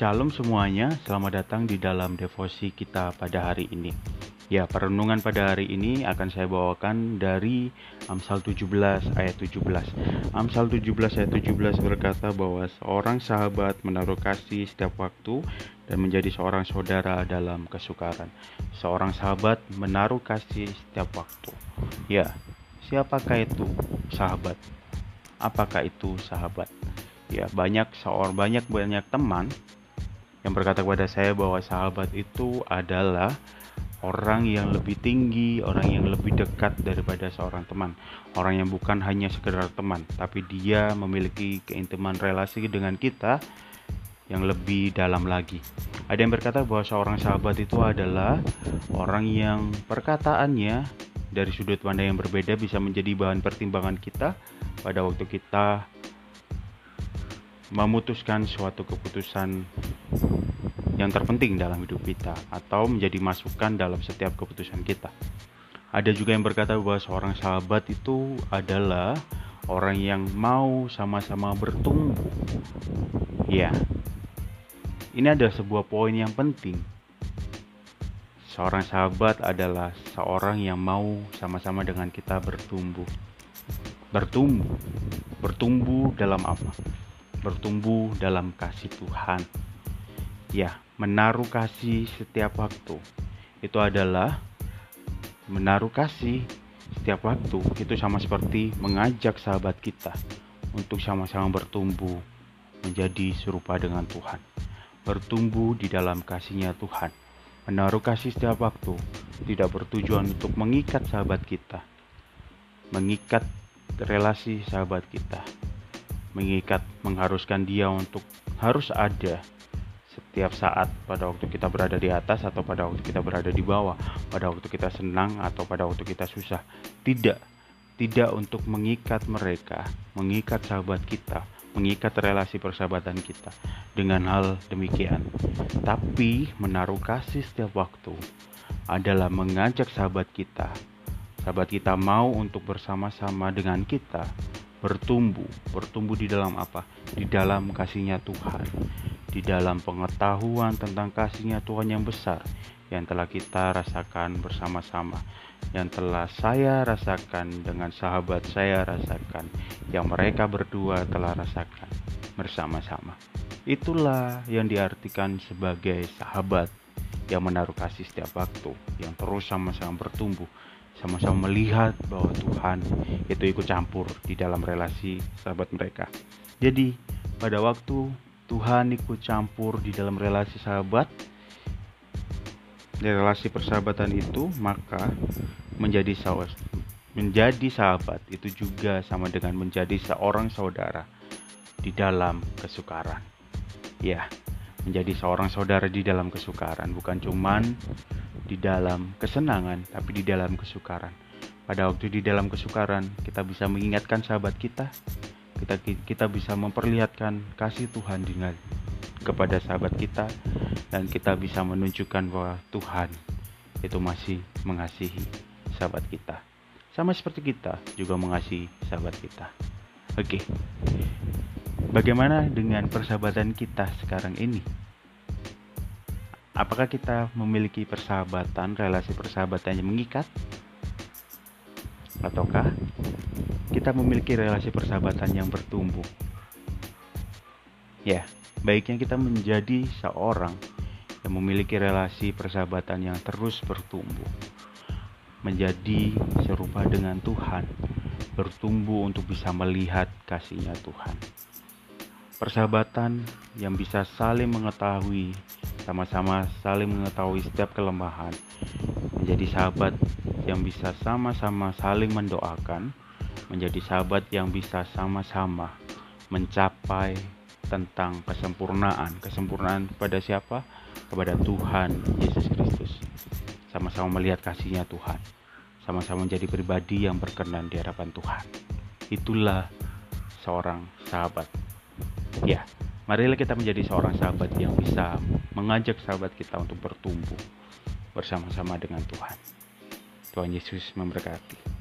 Shalom semuanya, selamat datang di dalam devosi kita pada hari ini. Ya, perenungan pada hari ini akan saya bawakan dari Amsal 17 ayat 17. Amsal 17 ayat 17 berkata bahwa seorang sahabat menaruh kasih setiap waktu dan menjadi seorang saudara dalam kesukaran. Seorang sahabat menaruh kasih setiap waktu. Ya, siapakah itu sahabat? Apakah itu sahabat? Ya, banyak seorang banyak banyak teman yang berkata kepada saya bahwa sahabat itu adalah orang yang lebih tinggi, orang yang lebih dekat daripada seorang teman, orang yang bukan hanya sekedar teman, tapi dia memiliki keintiman relasi dengan kita yang lebih dalam lagi. Ada yang berkata bahwa seorang sahabat itu adalah orang yang perkataannya dari sudut pandang yang berbeda bisa menjadi bahan pertimbangan kita pada waktu kita memutuskan suatu keputusan yang terpenting dalam hidup kita atau menjadi masukan dalam setiap keputusan kita. Ada juga yang berkata bahwa seorang sahabat itu adalah orang yang mau sama-sama bertumbuh. Ya, ini ada sebuah poin yang penting. Seorang sahabat adalah seorang yang mau sama-sama dengan kita bertumbuh. Bertumbuh, bertumbuh dalam apa? Bertumbuh dalam kasih Tuhan. Ya, menaruh kasih setiap waktu. Itu adalah menaruh kasih setiap waktu. Itu sama seperti mengajak sahabat kita untuk sama-sama bertumbuh menjadi serupa dengan Tuhan. Bertumbuh di dalam kasihnya Tuhan. Menaruh kasih setiap waktu tidak bertujuan untuk mengikat sahabat kita mengikat relasi sahabat kita mengikat mengharuskan dia untuk harus ada setiap saat pada waktu kita berada di atas atau pada waktu kita berada di bawah, pada waktu kita senang atau pada waktu kita susah. Tidak, tidak untuk mengikat mereka, mengikat sahabat kita, mengikat relasi persahabatan kita dengan hal demikian. Tapi menaruh kasih setiap waktu adalah mengajak sahabat kita. Sahabat kita mau untuk bersama-sama dengan kita bertumbuh, bertumbuh di dalam apa? Di dalam kasihnya Tuhan. Di dalam pengetahuan tentang kasihnya Tuhan yang besar yang telah kita rasakan bersama-sama yang telah saya rasakan dengan sahabat saya rasakan yang mereka berdua telah rasakan bersama-sama. Itulah yang diartikan sebagai sahabat yang menaruh kasih setiap waktu yang terus sama-sama bertumbuh sama-sama melihat bahwa Tuhan itu ikut campur di dalam relasi sahabat mereka. Jadi pada waktu Tuhan ikut campur di dalam relasi sahabat di relasi persahabatan itu maka menjadi sahabat menjadi sahabat itu juga sama dengan menjadi seorang saudara di dalam kesukaran. Ya menjadi seorang saudara di dalam kesukaran bukan cuman di dalam kesenangan tapi di dalam kesukaran pada waktu di dalam kesukaran kita bisa mengingatkan sahabat kita kita kita bisa memperlihatkan kasih Tuhan dengan kepada sahabat kita dan kita bisa menunjukkan bahwa Tuhan itu masih mengasihi sahabat kita. Sama seperti kita juga mengasihi sahabat kita. Oke. Bagaimana dengan persahabatan kita sekarang ini? Apakah kita memiliki persahabatan, relasi persahabatan yang mengikat? Ataukah kita memiliki relasi persahabatan yang bertumbuh. Ya, baiknya kita menjadi seorang yang memiliki relasi persahabatan yang terus bertumbuh, menjadi serupa dengan Tuhan, bertumbuh untuk bisa melihat kasihnya Tuhan. Persahabatan yang bisa saling mengetahui, sama-sama saling mengetahui setiap kelemahan, menjadi sahabat yang bisa sama-sama saling mendoakan, menjadi sahabat yang bisa sama-sama mencapai tentang kesempurnaan. Kesempurnaan kepada siapa? Kepada Tuhan Yesus Kristus. Sama-sama melihat kasihnya Tuhan. Sama-sama menjadi pribadi yang berkenan di hadapan Tuhan. Itulah seorang sahabat. Ya, marilah kita menjadi seorang sahabat yang bisa mengajak sahabat kita untuk bertumbuh bersama-sama dengan Tuhan. Tuhan Yesus memberkati.